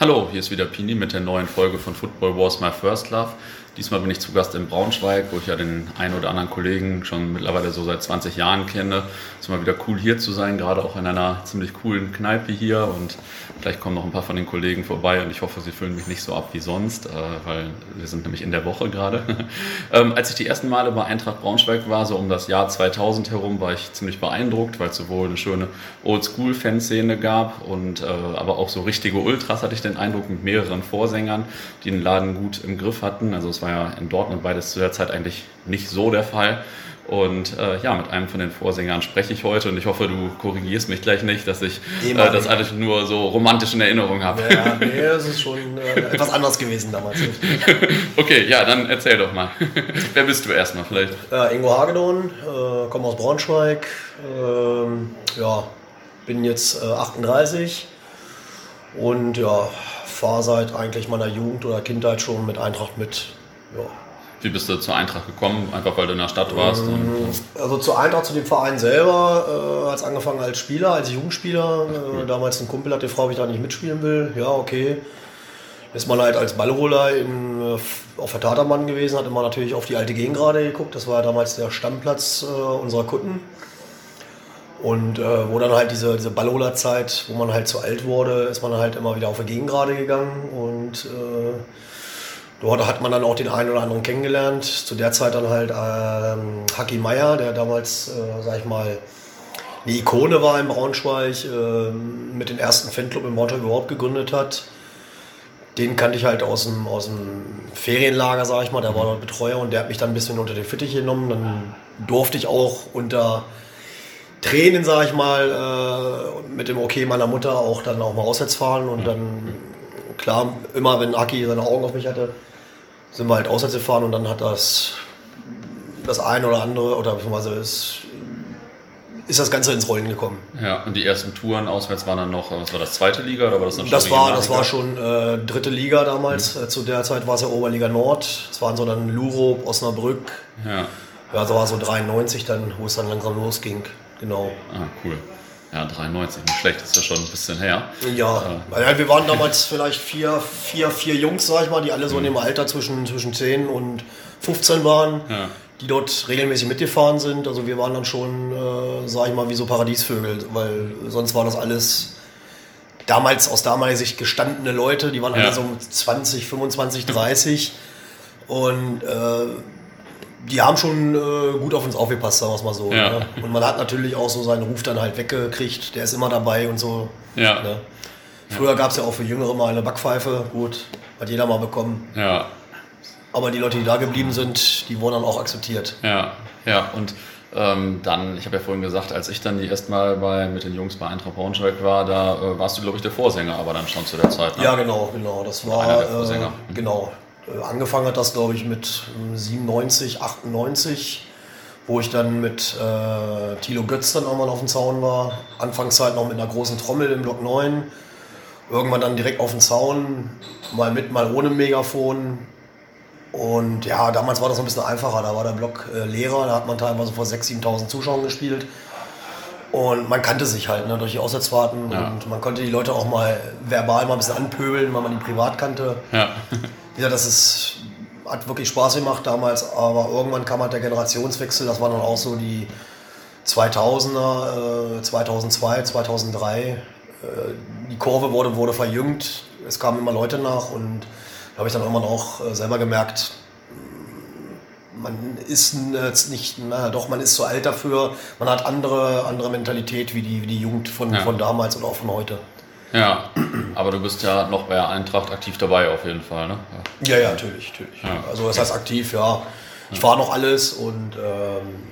Hallo, hier ist wieder Pini mit der neuen Folge von Football Wars My First Love. Diesmal bin ich zu Gast in Braunschweig, wo ich ja den einen oder anderen Kollegen schon mittlerweile so seit 20 Jahren kenne. Es ist mal wieder cool hier zu sein, gerade auch in einer ziemlich coolen Kneipe hier. Und vielleicht kommen noch ein paar von den Kollegen vorbei und ich hoffe, sie füllen mich nicht so ab wie sonst, äh, weil wir sind nämlich in der Woche gerade. ähm, als ich die ersten Male bei Eintracht Braunschweig war, so um das Jahr 2000 herum, war ich ziemlich beeindruckt, weil es sowohl eine schöne Oldschool-Fanszene gab und äh, aber auch so richtige Ultras hatte ich den Eindruck mit mehreren Vorsängern, die den Laden gut im Griff hatten. Also es war ja in Dortmund beides zu der Zeit eigentlich nicht so der Fall. Und äh, ja, mit einem von den Vorsängern spreche ich heute und ich hoffe, du korrigierst mich gleich nicht, dass ich äh, das alles nur so romantisch in Erinnerung habe. Ja, nee, das ist schon äh, etwas anders gewesen damals. okay, ja, dann erzähl doch mal. Wer bist du erstmal vielleicht? Äh, Ingo Hagedorn, äh, komme aus Braunschweig, ähm, ja, bin jetzt 38 und ja, fahre seit eigentlich meiner Jugend oder Kindheit schon mit Eintracht mit. Ja. Wie bist du zur Eintracht gekommen? Einfach weil du in der Stadt warst? Ähm, also zur Eintracht, zu dem Verein selber, äh, hat es angefangen als Spieler, als Jugendspieler. Cool. Äh, damals ein Kumpel hat gefragt, ob ich da nicht mitspielen will. Ja, okay. Ist man halt als Ballroller in, äh, auf der Tatermann gewesen, hat immer natürlich auf die alte Gegengrade geguckt. Das war ja damals der Stammplatz äh, unserer Kutten. Und äh, wo dann halt diese, diese Ballroller-Zeit, wo man halt zu alt wurde, ist man halt immer wieder auf der Gegengrade gegangen und äh, Dort hat man dann auch den einen oder anderen kennengelernt. Zu der Zeit dann halt ähm, Haki Meier, der damals, äh, sag ich mal, eine Ikone war in Braunschweig, äh, mit dem ersten Fanclub in Braunschweig überhaupt gegründet hat. Den kannte ich halt aus dem, aus dem Ferienlager, sag ich mal, der war dort Betreuer und der hat mich dann ein bisschen unter den Fittich genommen. Dann durfte ich auch unter Tränen, sag ich mal, äh, mit dem Okay meiner Mutter auch dann auch mal auswärts fahren und dann, klar, immer wenn Aki seine Augen auf mich hatte, sind wir halt auswärts gefahren und dann hat das das eine oder andere, oder beziehungsweise ist, ist das Ganze ins Rollen gekommen. Ja, und die ersten Touren auswärts waren dann noch, was war das, zweite Liga oder war das dann schon Das war, das war schon äh, dritte Liga damals. Mhm. Zu der Zeit war es ja Oberliga Nord. Es waren so dann Lurup, Osnabrück. Ja. Ja, das war so 93 dann, wo es dann langsam losging. Genau. Ah, cool. Ja, 93, nicht schlecht, ist ja schon ein bisschen her. Ja, äh, ja wir waren damals vielleicht vier, vier, vier Jungs, sag ich mal, die alle so in dem Alter zwischen, zwischen 10 und 15 waren, ja. die dort regelmäßig mitgefahren sind. Also wir waren dann schon, äh, sag ich mal, wie so Paradiesvögel, weil sonst war das alles damals aus damaliger Sicht gestandene Leute, die waren ja. alle so 20, 25, 30 und äh, die haben schon äh, gut auf uns aufgepasst, sagen wir es mal so. Ja. Ne? Und man hat natürlich auch so seinen Ruf dann halt weggekriegt, der ist immer dabei und so. Ja. Ne? Früher gab es ja auch für Jüngere mal eine Backpfeife, gut, hat jeder mal bekommen. Ja. Aber die Leute, die da geblieben sind, die wurden dann auch akzeptiert. Ja, ja, und ähm, dann, ich habe ja vorhin gesagt, als ich dann die erstmal bei, mit den Jungs bei Eintracht Braunschweig war, da äh, warst du, glaube ich, der Vorsänger, aber dann schon zu der Zeit. Ne? Ja, genau, genau. Das war. Einer der Vorsänger. Äh, genau. Angefangen hat das, glaube ich, mit 97, ähm, 98, wo ich dann mit äh, Thilo Götz dann irgendwann auf dem Zaun war. Anfangszeit noch mit einer großen Trommel im Block 9. Irgendwann dann direkt auf dem Zaun, mal mit, mal ohne Megafon. Und ja, damals war das ein bisschen einfacher. Da war der Block äh, leerer, da hat man teilweise vor 6.000, 7.000 Zuschauern gespielt. Und man kannte sich halt ne, durch die Auswärtsfahrten ja. und man konnte die Leute auch mal verbal mal ein bisschen anpöbeln, weil man die privat kannte. Ja. Ja, das ist, hat wirklich Spaß gemacht damals, aber irgendwann kam halt der Generationswechsel, das waren dann auch so die 2000er, äh, 2002, 2003. Äh, die Kurve wurde, wurde verjüngt, es kamen immer Leute nach und da habe ich dann irgendwann auch äh, selber gemerkt, man ist jetzt nicht, na doch, man ist zu alt dafür, man hat andere, andere Mentalität wie die, wie die Jugend von, ja. von damals oder auch von heute. Ja, aber du bist ja noch bei Eintracht aktiv dabei auf jeden Fall, ne? Ja, ja, ja natürlich, natürlich. Ja. Also das heißt aktiv, ja. Ich fahre noch alles und ähm,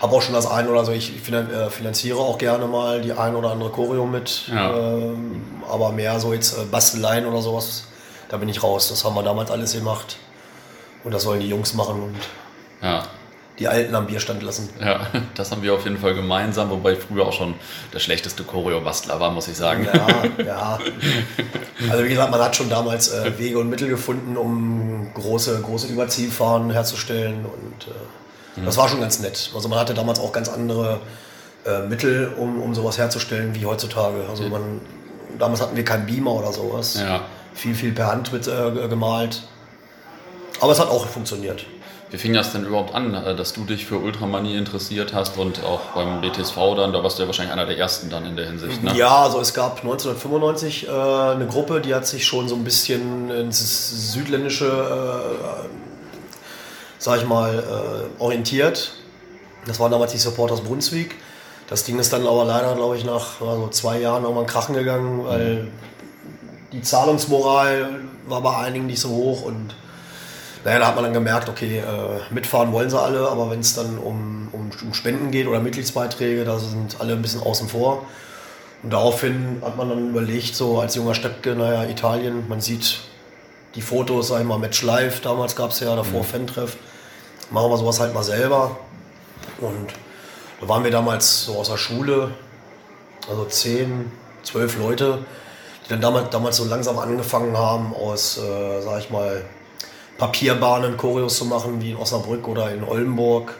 habe auch schon das ein oder so. Ich äh, finanziere auch gerne mal die ein oder andere Choreo mit, ja. ähm, aber mehr so jetzt äh, Basteleien oder sowas, da bin ich raus. Das haben wir damals alles gemacht und das sollen die Jungs machen und ja die Alten am Bierstand lassen. Ja, das haben wir auf jeden Fall gemeinsam, wobei ich früher auch schon der schlechteste Choreo-Bastler war, muss ich sagen. Ja, ja. Also wie gesagt, man hat schon damals äh, Wege und Mittel gefunden, um große, große Überziehfahren herzustellen und äh, mhm. das war schon ganz nett. Also man hatte damals auch ganz andere äh, Mittel, um, um sowas herzustellen wie heutzutage. Also man damals hatten wir keinen Beamer oder sowas. Ja. Viel, viel per Hand mit, äh, gemalt. Aber es hat auch funktioniert. Wie fing das denn überhaupt an, äh, dass du dich für Ultramanie interessiert hast und auch beim BTSV dann, da warst du ja wahrscheinlich einer der ersten dann in der Hinsicht, ne? Ja, also es gab 1995 äh, eine Gruppe, die hat sich schon so ein bisschen ins südländische, äh, sag ich mal, äh, orientiert. Das waren damals die Supporters Brunswick. Das Ding ist dann aber leider, glaube ich, nach also zwei Jahren irgendwann krachen gegangen, weil die Zahlungsmoral war bei einigen nicht so hoch und naja, da hat man dann gemerkt, okay, äh, mitfahren wollen sie alle, aber wenn es dann um, um, um, Spenden geht oder Mitgliedsbeiträge, da sind alle ein bisschen außen vor. Und daraufhin hat man dann überlegt, so als junger Steppke, naja, Italien, man sieht die Fotos, sag ich mal, Match Live, damals gab es ja davor mhm. Fan-Treff, machen wir sowas halt mal selber. Und da waren wir damals so aus der Schule, also zehn, zwölf Leute, die dann damals, damals so langsam angefangen haben, aus, äh, sag ich mal, Papierbahnen Choreos zu machen, wie in Osnabrück oder in Oldenburg.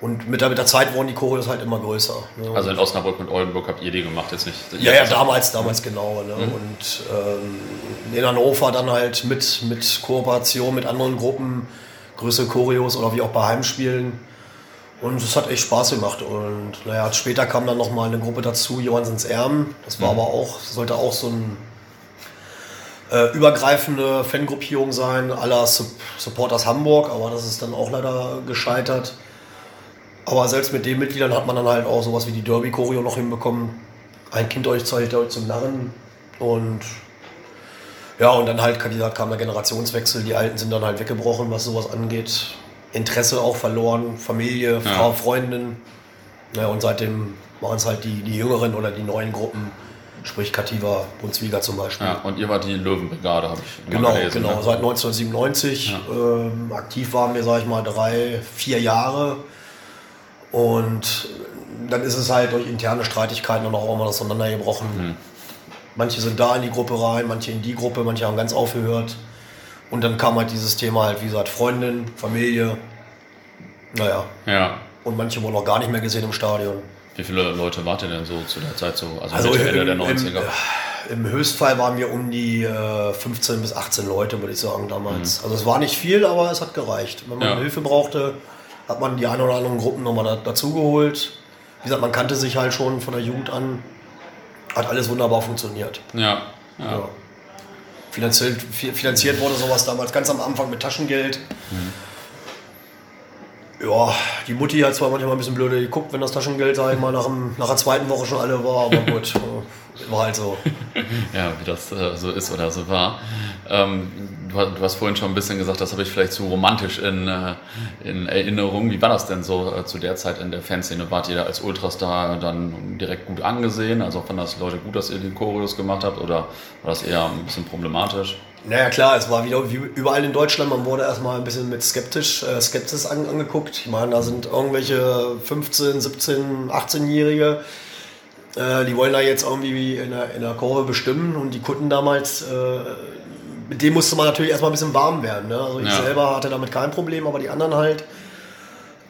Und mit der, mit der Zeit wurden die Choreos halt immer größer. Ne? Also in Osnabrück und Oldenburg habt ihr die gemacht, jetzt nicht? Ja, ja, damals, damals genau. Ne? Mhm. Und ähm, in Hannover dann halt mit, mit Kooperation mit anderen Gruppen, größere Choreos oder wie auch bei Heimspielen. Und es hat echt Spaß gemacht. Und naja, später kam dann nochmal eine Gruppe dazu, Johannsens Erben. Das war mhm. aber auch, sollte auch so ein äh, übergreifende Fangruppierung sein, aller Supporters Hamburg, aber das ist dann auch leider gescheitert. Aber selbst mit den Mitgliedern hat man dann halt auch sowas wie die Derby-Choreo noch hinbekommen. Ein Kind euch zeugt euch zum Narren. Und ja, und dann halt wie kam der Generationswechsel. Die Alten sind dann halt weggebrochen, was sowas angeht. Interesse auch verloren, Familie, Frau, ja. Freundin. Ja, und seitdem machen es halt die, die Jüngeren oder die neuen Gruppen Sprich Kativa Brunswiga zum Beispiel. Ja, und ihr wart die Löwenbrigade, habe ich Genau, gelesen, genau. Ne? Seit 1997. Ja. Ähm, aktiv waren wir, sage ich mal, drei, vier Jahre. Und dann ist es halt durch interne Streitigkeiten dann auch immer das auseinandergebrochen. Mhm. Manche sind da in die Gruppe rein, manche in die Gruppe, manche haben ganz aufgehört. Und dann kam halt dieses Thema halt, wie gesagt, Freundin, Familie. Naja. Ja. Und manche wurden auch gar nicht mehr gesehen im Stadion. Wie viele Leute wart ihr denn so zu der Zeit so? Also, also Mitte, Ende der 90er? Im, Im, Höchstfall waren wir um die äh, 15 bis 18 Leute, würde ich sagen, damals. Mhm. Also es war nicht viel, aber es hat gereicht. Wenn man ja. Hilfe brauchte, hat man die ein oder anderen Gruppen nochmal da, dazugeholt. Wie gesagt, man kannte sich halt schon von der Jugend an. Hat alles wunderbar funktioniert. Ja. ja. ja. Finanziert, finanziert wurde sowas damals ganz am Anfang mit Taschengeld. Mhm ja, die Mutti hat zwar manchmal ein bisschen blöde geguckt, wenn das Taschengeld, sag ich mal, nach, dem, nach der zweiten Woche schon alle war, aber gut, war halt so. Ja, wie das äh, so ist oder so war. Ähm, du, du, hast vorhin schon ein bisschen gesagt, das habe ich vielleicht zu romantisch in, äh, in Erinnerung. Wie war das denn so äh, zu der Zeit in der Fanszene? Wart ihr da als Ultrastar dann direkt gut angesehen? Also fanden das Leute gut, dass ihr den Choreos gemacht habt oder war das eher ein bisschen problematisch? Naja klar, es war wieder wie überall in Deutschland, man wurde erstmal ein bisschen mit skeptisch, äh, Skepsis an, angeguckt. Ich meine, da sind irgendwelche 15, 17, 18-Jährige, äh, die wollen da jetzt irgendwie in der, in der Kurve bestimmen und die Kunden damals, äh, mit dem musste man natürlich erstmal ein bisschen warm werden. Ne? Also ich ja. selber hatte damit kein Problem, aber die anderen halt.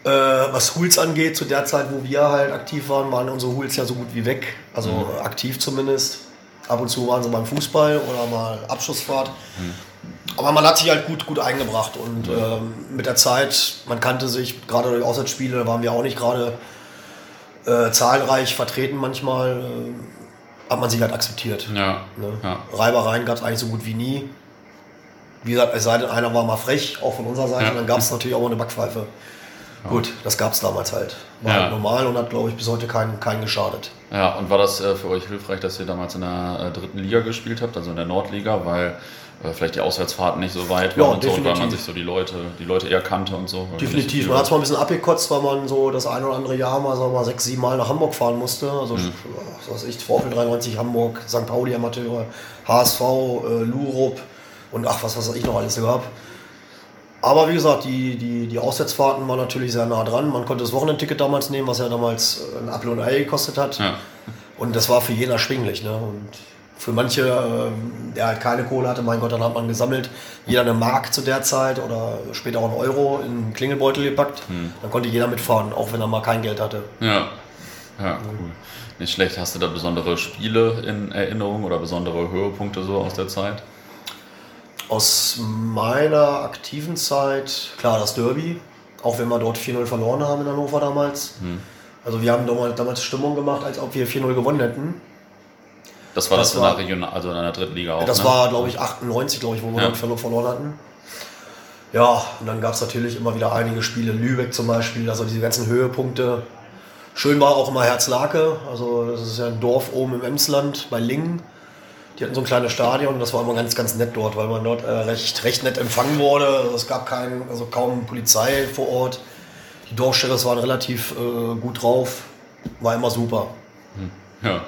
Äh, was Hools angeht, zu der Zeit, wo wir halt aktiv waren, waren unsere Hools ja so gut wie weg. Also mhm. aktiv zumindest. Ab und zu waren sie beim Fußball oder mal Abschlussfahrt. Mhm. Aber man hat sich halt gut, gut eingebracht und ähm, mit der Zeit, man kannte sich, gerade durch Auswärtsspiele, waren wir auch nicht gerade äh, zahlreich vertreten manchmal, äh, hat man sich halt akzeptiert. Ja, ne? ja. Reibereien gab es eigentlich so gut wie nie. Wie gesagt, es sei denn, einer war mal frech, auch von unserer Seite, ja. dann gab es natürlich auch mal eine Backpfeife. Ja. Gut, das gab es damals halt. War ja. halt normal und hat, glaube ich, bis heute keinen, keinen geschadet. Ja, und war das äh, für euch hilfreich, dass ihr damals in der äh, dritten Liga gespielt habt, also in der Nordliga, weil vielleicht die Auswärtsfahrten nicht so weit waren ja, und so, weil man sich so die Leute, die Leute eher kannte und so. Definitiv. Man hat es mal ein bisschen abgekotzt, weil man so das ein oder andere Jahr mal, sagen wir mal sechs, sieben Mal nach Hamburg fahren musste. Also mhm. was weiß ich, VfL 93 Hamburg, St. Pauli Amateure, HSV, äh, Lurup und ach, was weiß ich noch alles gab. Aber wie gesagt, die, die, die Auswärtsfahrten waren natürlich sehr nah dran. Man konnte das Wochenendticket damals nehmen, was ja damals äh, ein Apfel und Ei gekostet hat. Ja. Und das war für jeden erschwinglich. Ne? Und für manche, äh, der halt keine Kohle hatte, mein Gott, dann hat man gesammelt, jeder eine Mark zu der Zeit oder später auch einen Euro in einen Klingelbeutel gepackt. Hm. Dann konnte jeder mitfahren, auch wenn er mal kein Geld hatte. Ja, ja, cool. Nicht schlecht. Hast du da besondere Spiele in Erinnerung oder besondere Höhepunkte so aus der Zeit? Aus meiner aktiven Zeit, klar, das Derby. Auch wenn wir dort 4-0 verloren haben in Hannover damals. Hm. Also wir haben damals Stimmung gemacht, als ob wir 4-0 gewonnen hätten. Das war das, das war, in der Regional, also in der dritten Liga auch. Das ne? war, glaube ich, 98, glaube ich, wo wir ja. verloren hatten. Ja, und dann gab es natürlich immer wieder einige Spiele, Lübeck zum Beispiel, also diese ganzen Höhepunkte. Schön war auch immer Herzlake, also das ist ja ein Dorf oben im Emsland bei Lingen. Die hatten so ein kleines Stadion und das war immer ganz, ganz nett dort, weil man dort äh, recht, recht nett empfangen wurde. Also es gab kein, also kaum Polizei vor Ort. Die Dorfsheriffs waren relativ äh, gut drauf, war immer super. Ja.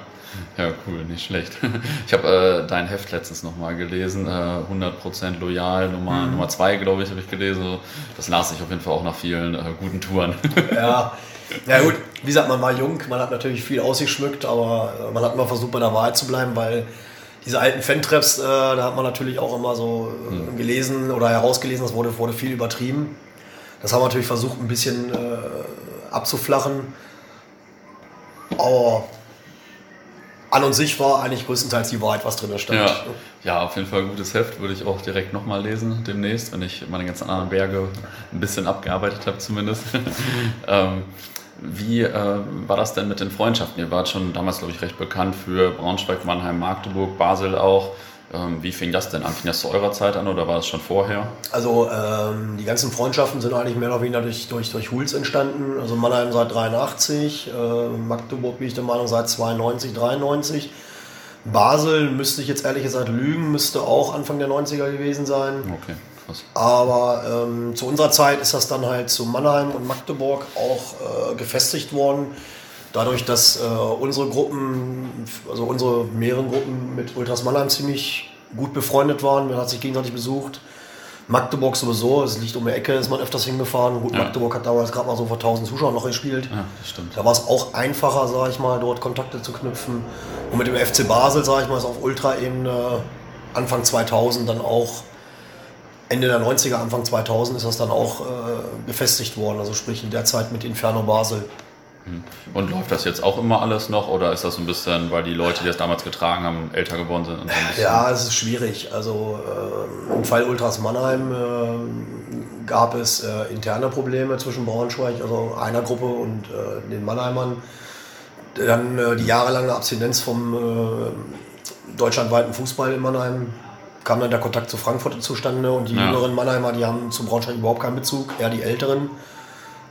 Ja, cool, nicht schlecht. Ich habe äh, dein Heft letztens nochmal gelesen, äh, 100% loyal, Nummer, mhm. Nummer zwei, glaube ich, habe ich gelesen. Das las ich auf jeden Fall auch nach vielen äh, guten Touren. Ja. ja, gut, wie gesagt, man war jung, man hat natürlich viel ausgeschmückt, aber äh, man hat immer versucht, bei der Wahrheit zu bleiben, weil diese alten Fan-Traps, äh, da hat man natürlich auch immer so mhm. gelesen oder herausgelesen, das wurde, wurde viel übertrieben. Das haben wir natürlich versucht, ein bisschen abzuflachen. Aber an und sich war eigentlich größtenteils die Wahrheit, was drin stand. Ja. ja, auf jeden Fall ein gutes Heft, würde ich auch direkt nochmal lesen demnächst, wenn ich meine ganzen anderen Berge ein bisschen abgearbeitet habe zumindest. ähm, wie äh, war das denn mit den Freundschaften? Ihr wart schon damals, glaube ich, recht bekannt für Braunschweig, Mannheim, Magdeburg, Basel auch. Ähm, wie fing das denn an? Fing das zu eurer Zeit an oder war das schon vorher? Also ähm, die ganzen Freundschaften sind eigentlich mehr oder weniger durch, durch, durch Huls entstanden. Also Mannheim seit 83, äh, Magdeburg bin ich der Meinung seit 92, 93. Basel müsste ich jetzt ehrlich gesagt lügen, müsste auch Anfang der 90er gewesen sein. Okay, krass. Aber ähm, zu unserer Zeit ist das dann halt zu Mannheim und Magdeburg auch äh, gefestigt worden dadurch, dass äh, unsere Gruppen, also unsere mehreren Gruppen mit Ultras Mannheim ziemlich gut befreundet waren, man hat sich gegenseitig besucht. Magdeburg sowieso, es liegt um die Ecke, ist man öfters hingefahren. Gut, ja. Magdeburg hat damals gerade mal so vor 1000 Zuschauern noch gespielt. Ja. Da war es auch einfacher, sage ich mal, dort Kontakte zu knüpfen. Und mit dem FC Basel, sage ich mal, ist auf Ultra-Ebene Anfang 2000 dann auch, Ende der 90er, Anfang 2000 ist das dann auch äh, befestigt worden. Also sprich in der Zeit mit Inferno Basel. Und läuft das jetzt auch immer alles noch oder ist das ein bisschen, weil die Leute, die das damals getragen haben, älter geworden sind? Ja, es ist schwierig. Also äh, im Fall Ultras Mannheim äh, gab es äh, interne Probleme zwischen Braunschweig, also einer Gruppe und äh, den Mannheimern. Dann äh, die jahrelange Abstinenz vom äh, deutschlandweiten Fußball in Mannheim kam dann der Kontakt zu Frankfurt zustande und die ja. jüngeren Mannheimer, die haben zu Braunschweig überhaupt keinen Bezug, eher die älteren.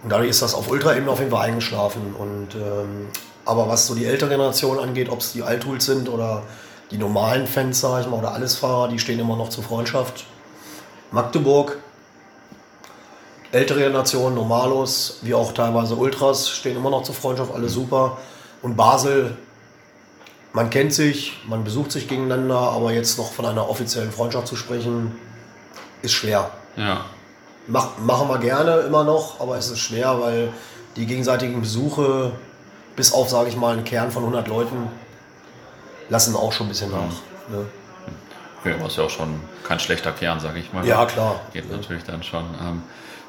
Und dadurch ist das auf Ultra-Ebene auf jeden Fall eingeschlafen. Und, ähm, aber was so die ältere Generation angeht, ob es die Althools sind oder die normalen Fans, sage ich mal, oder Allesfahrer, die stehen immer noch zur Freundschaft. Magdeburg, ältere Generation, Normalos, wie auch teilweise Ultras, stehen immer noch zur Freundschaft, alles super. Und Basel, man kennt sich, man besucht sich gegeneinander, aber jetzt noch von einer offiziellen Freundschaft zu sprechen, ist schwer. Ja. Mach, machen wir gerne immer noch, aber es ist schwer, weil die gegenseitigen Besuche, bis auf, sage ich mal, einen Kern von 100 Leuten, lassen auch schon ein bisschen nach. Ne? Ja, was ja auch schon kein schlechter Kern, sage ich mal. Ja, klar. Geht ja. natürlich dann schon. Ähm,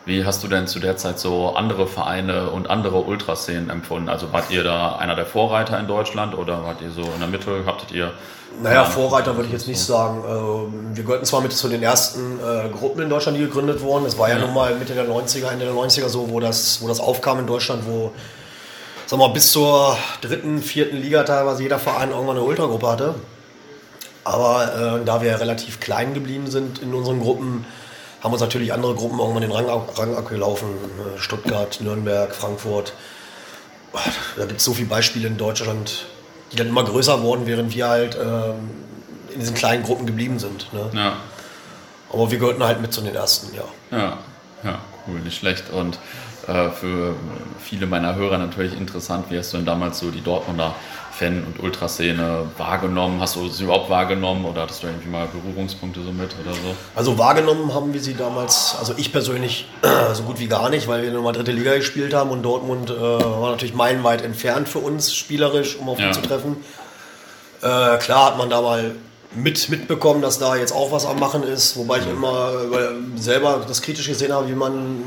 wie hast du denn zu der Zeit so andere Vereine und andere Ultraszenen empfunden? Also wart ihr da einer der Vorreiter in Deutschland oder wart ihr so in der Mitte? Habtet ihr naja, Vorreiter würde ich jetzt nicht sagen. Äh, wir gehörten zwar mit zu den ersten äh, Gruppen in Deutschland, die gegründet wurden. Das war ja, ja nun mal Mitte der 90er, Ende der 90er so, wo das, wo das aufkam in Deutschland, wo sag mal, bis zur dritten, vierten Liga teilweise jeder Verein irgendwann eine Ultragruppe hatte. Aber äh, da wir relativ klein geblieben sind in unseren Gruppen, haben uns natürlich andere Gruppen irgendwann den Rang, Rang abgelaufen. Äh, Stuttgart, Nürnberg, Frankfurt. Da gibt es so viele Beispiele in Deutschland, die dann immer größer wurden, während wir halt ähm, in diesen kleinen Gruppen geblieben sind. Ne? Ja. Aber wir gehörten halt mit zu den ersten, ja. Ja, ja, cool, nicht schlecht. Und äh, für viele meiner Hörer natürlich interessant, wie hast du denn damals so die Dortmunder Fan- und Ultraszene wahrgenommen? Hast du sie überhaupt wahrgenommen oder hattest du irgendwie mal Berührungspunkte so mit oder so? Also wahrgenommen haben wir sie damals, also ich persönlich so gut wie gar nicht, weil wir nochmal dritte Liga gespielt haben und Dortmund äh, war natürlich meilenweit entfernt für uns spielerisch, um auf ja. ihn zu treffen. Äh, klar hat man da mal mit, mitbekommen, dass da jetzt auch was am Machen ist, wobei ich immer äh, selber das kritisch gesehen habe, wie man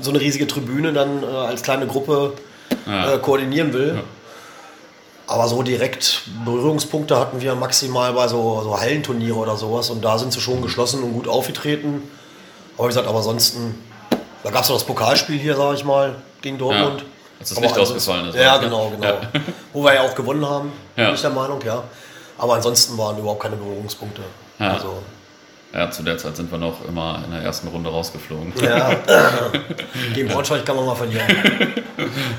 so eine riesige Tribüne dann äh, als kleine Gruppe ja. Äh, koordinieren will. Ja. Aber so direkt Berührungspunkte hatten wir maximal bei so, so Hallenturniere oder sowas. Und da sind sie schon geschlossen und gut aufgetreten. Aber wie gesagt, aber ansonsten, da gab es noch das Pokalspiel hier, sage ich mal, gegen Dortmund. Ja, als das Licht ausgefallen ist. Ja, genau, genau. Ja. Wo wir ja auch gewonnen haben, bin ich der Meinung, ja. Aber ansonsten waren überhaupt keine Berührungspunkte. Ja. Also, ja, zu der Zeit sind wir noch immer in der ersten Runde rausgeflogen. Ja, gegen Braunschweig kann man mal verlieren.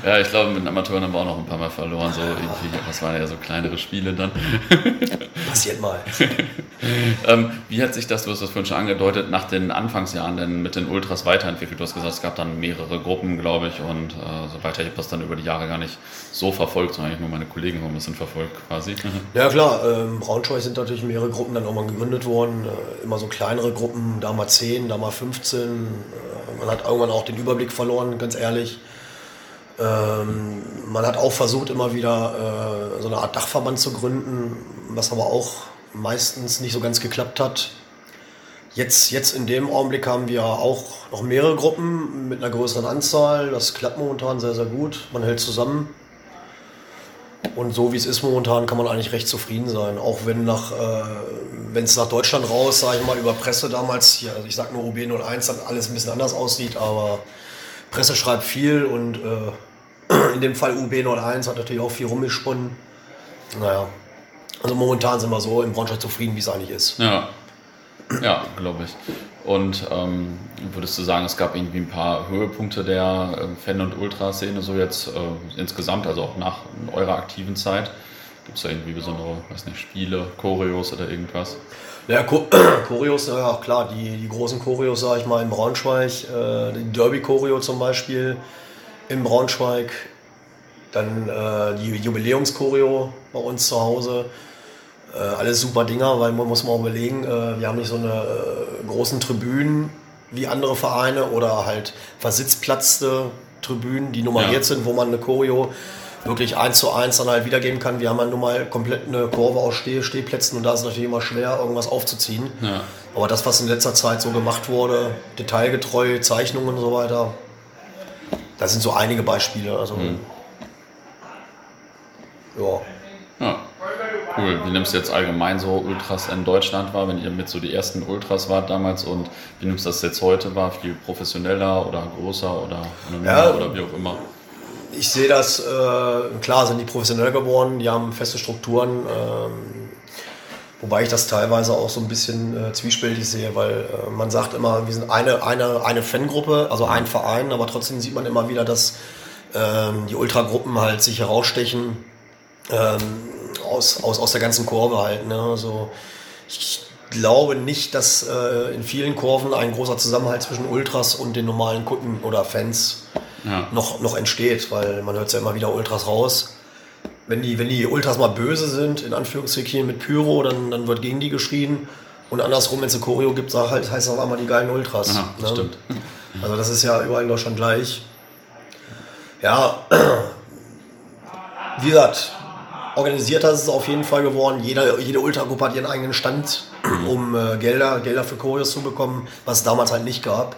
ja, ich glaube, mit den Amateuren haben wir auch noch ein paar Mal verloren. So irgendwie, das waren ja so kleinere Spiele dann. Passiert mal. ähm, wie hat sich das, du hast das vorhin schon angedeutet, nach den Anfangsjahren denn mit den Ultras weiterentwickelt? Du hast gesagt, es gab dann mehrere Gruppen, glaube ich, und äh, so weiter. Ich habe das dann über die Jahre gar nicht so verfolgt, sondern eigentlich nur meine Kollegen haben ein bisschen verfolgt quasi. ja, klar. Ähm, Braunschweig sind natürlich mehrere Gruppen dann auch mal gegründet worden. Äh, immer so so kleinere Gruppen, da mal 10, da mal 15. Äh, man hat irgendwann auch den Überblick verloren, ganz ehrlich. Ähm, man hat auch versucht, immer wieder äh, so eine Art Dachverband zu gründen, was aber auch meistens nicht so ganz geklappt hat. Jetzt, jetzt in dem Augenblick haben wir auch noch mehrere Gruppen mit einer größeren Anzahl. Das klappt momentan sehr, sehr gut. Man hält zusammen. Und so wie es ist momentan, kann man eigentlich recht zufrieden sein. Auch wenn nach, äh, wenn es nach Deutschland raus, sage ich mal, über Presse damals hier, also ich sage nur UB01, dann alles ein bisschen anders aussieht, aber Presse schreibt viel und äh, in dem Fall UB01 hat natürlich auch viel rumgesponnen. Naja, also momentan sind wir so im Braunschweig zufrieden, wie es eigentlich ist. Ja, ja glaube ich. Und ähm, würdest du sagen, es gab irgendwie ein paar Höhepunkte der äh, Fan- und Ultraszene so jetzt äh, insgesamt, also auch nach eurer aktiven Zeit? Gibt es da irgendwie besondere, weiß nicht, Spiele, Choreos oder irgendwas? Ja, Choreos, ja klar, die, die großen Choreos, sage ich mal, in Braunschweig, äh, die Derby-Choreo zum Beispiel in Braunschweig, dann äh, die Jubiläumschoreo bei uns zu Hause. Äh, alles super Dinger, weil man muss mal überlegen, äh, wir haben nicht so eine äh, großen Tribünen wie andere Vereine oder halt versitzplatzte Tribünen, die nummeriert ja. sind, wo man eine Choreo wirklich eins zu eins dann halt wiedergeben kann. Wir haben ja nun mal komplett eine Kurve aus Steh Stehplätzen und da ist es natürlich immer schwer, irgendwas aufzuziehen. Ja. Aber das, was in letzter Zeit so gemacht wurde, detailgetreu, Zeichnungen und so weiter, da sind so einige Beispiele. Also, mhm. ja. ja. Cool. Wie nimmst du jetzt allgemein so Ultras in Deutschland wahr, wenn ihr mit so die ersten Ultras wart damals und wie nimmst du das jetzt heute wahr? Viel professioneller oder größer oder ja, oder wie auch immer? Ich sehe das, äh, klar sind die professionell geworden, die haben feste Strukturen, ähm, wobei ich das teilweise auch so ein bisschen äh, zwiespältig sehe, weil äh, man sagt immer, wir sind eine, eine, eine Fangruppe, also ein Verein, aber trotzdem sieht man immer wieder, dass ähm, die Ultragruppen halt sich herausstechen ähm, aus, aus, aus der ganzen Kurve halt. Ne? Also ich glaube nicht, dass äh, in vielen Kurven ein großer Zusammenhalt zwischen Ultras und den normalen Kunden oder Fans ja. noch, noch entsteht, weil man hört ja immer wieder Ultras raus. Wenn die, wenn die Ultras mal böse sind, in Anführungsstrichen mit Pyro, dann, dann wird gegen die geschrien. Und andersrum, wenn es eine Choreo gibt, halt, heißt es auf einmal die geilen Ultras. Aha, ne? Stimmt. Also das ist ja überall in Deutschland gleich. Ja, wie gesagt, organisierter ist es auf jeden Fall geworden. Jeder, jede Ultragruppe hat ihren eigenen Stand, um äh, Gelder, Gelder für Choreos zu bekommen, was es damals halt nicht gab.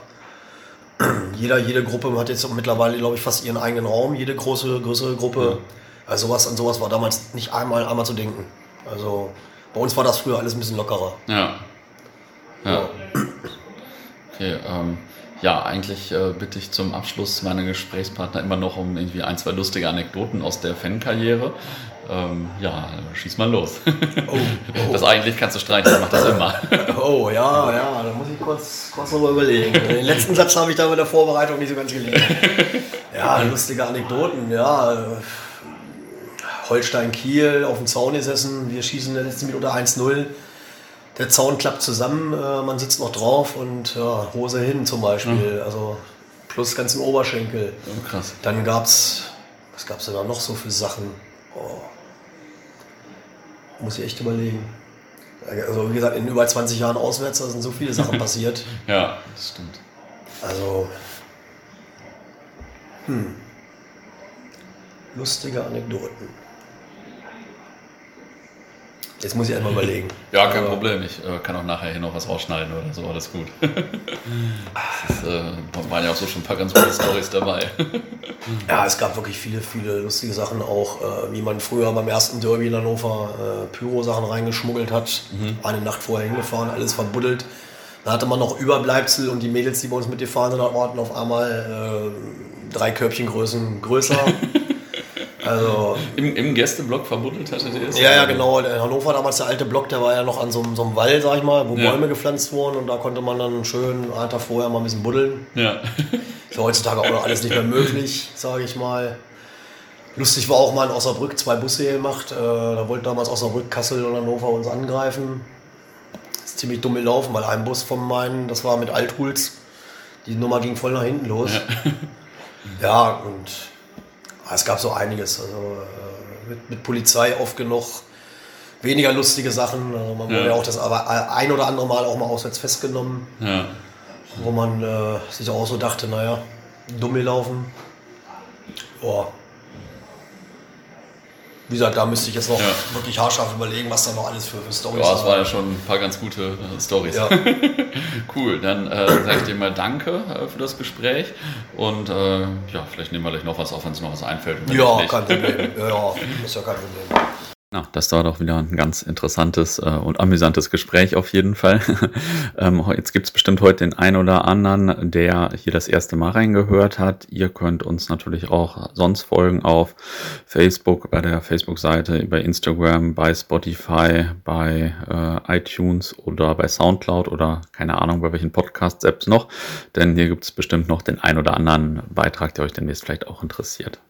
Jeder, jede Gruppe hat jetzt mittlerweile, glaube ich, fast ihren eigenen Raum, jede große, größere Gruppe. Also sowas, an sowas war damals nicht einmal, einmal zu denken. Also bei uns war das früher alles ein bisschen lockerer. Ja. Ja. ja. Okay, ähm, ja, eigentlich äh, bitte ich zum Abschluss meine Gesprächspartner immer noch um irgendwie ein, zwei lustige Anekdoten aus der Fankarriere. Ähm, ja, schieß mal los. Oh, oh. Das eigentlich kannst du streichen, ich mach das immer. Oh, ja, ja, da muss ich kurz, kurz nochmal überlegen. Den letzten Satz habe ich da bei der Vorbereitung nicht so ganz gelesen. Ja, lustige Anekdoten, ja. Holstein Kiel auf dem Zaun gesessen, wir schießen in der letzten Minute 1-0. Der Zaun klappt zusammen, äh, man sitzt noch drauf und ja, Hose hin zum Beispiel. Also plus ganzen Oberschenkel. Oh, krass. Dann gab es, was gab es da noch so für Sachen? Oh. Muss ich echt überlegen. Also wie gesagt, in über 20 Jahren auswärts, da sind so viele Sachen passiert. ja, das stimmt. Also, hm. Lustige Anekdoten. Jetzt muss ich einmal überlegen. Ja, kein äh, Problem. Ich äh, kann auch nachher hier noch was rausschneiden oder so. Alles gut. Es äh, waren ja auch so schon ein paar ganz gute Stories dabei. ja, es gab wirklich viele, viele lustige Sachen. Auch äh, wie man früher beim ersten Derby in Hannover äh, Pyro-Sachen reingeschmuggelt hat. Mhm. Eine Nacht vorher hingefahren, alles verbuddelt. Da hatte man noch Überbleibsel und die Mädels, die bei uns mitgefahren sind, hatten auf einmal äh, drei Körbchengrößen größer. Also, Im, Im Gästeblock verbuddelt hatte der Ja, ja, genau. In Hannover damals der alte Block, der war ja noch an so, so einem Wall, sag ich mal, wo ja. Bäume gepflanzt wurden und da konnte man dann schön einen Tag vorher mal ein bisschen buddeln. Ja. Ist ja heutzutage auch noch alles nicht mehr möglich, sage ich mal. Lustig war auch mal in Osnabrück zwei Busse gemacht. Äh, da wollte damals Osnabrück, Kassel und Hannover uns angreifen. ist ziemlich dumm gelaufen, weil ein Bus von meinen, das war mit Althuls, die Nummer ging voll nach hinten los. Ja, ja und es gab so einiges. Also, äh, mit, mit, Polizei oft genug weniger lustige Sachen. Also man wurde ja. auch das aber ein oder andere Mal auch mal auswärts festgenommen. Ja. Wo man äh, sich auch so dachte, naja, dumm gelaufen. Boah, wie gesagt, da müsste ich jetzt noch ja. wirklich haarscharf überlegen, was da noch alles für, für Storys Ja, es war ja schon ein paar ganz gute äh, Stories. Ja. cool, dann äh, sage ich dir mal Danke äh, für das Gespräch und äh, ja, vielleicht nehmen wir gleich noch was auf, wenn es noch was einfällt. Ja, kein Problem. Ja, ja, ist ja kein Problem. Ja, das war doch wieder ein ganz interessantes äh, und amüsantes Gespräch auf jeden Fall. ähm, jetzt gibt's bestimmt heute den einen oder anderen, der hier das erste Mal reingehört hat. Ihr könnt uns natürlich auch sonst folgen auf Facebook, bei der Facebook-Seite, bei Instagram, bei Spotify, bei äh, iTunes oder bei Soundcloud oder keine Ahnung, bei welchen Podcast-Apps noch. Denn hier gibt's bestimmt noch den einen oder anderen Beitrag, der euch demnächst vielleicht auch interessiert.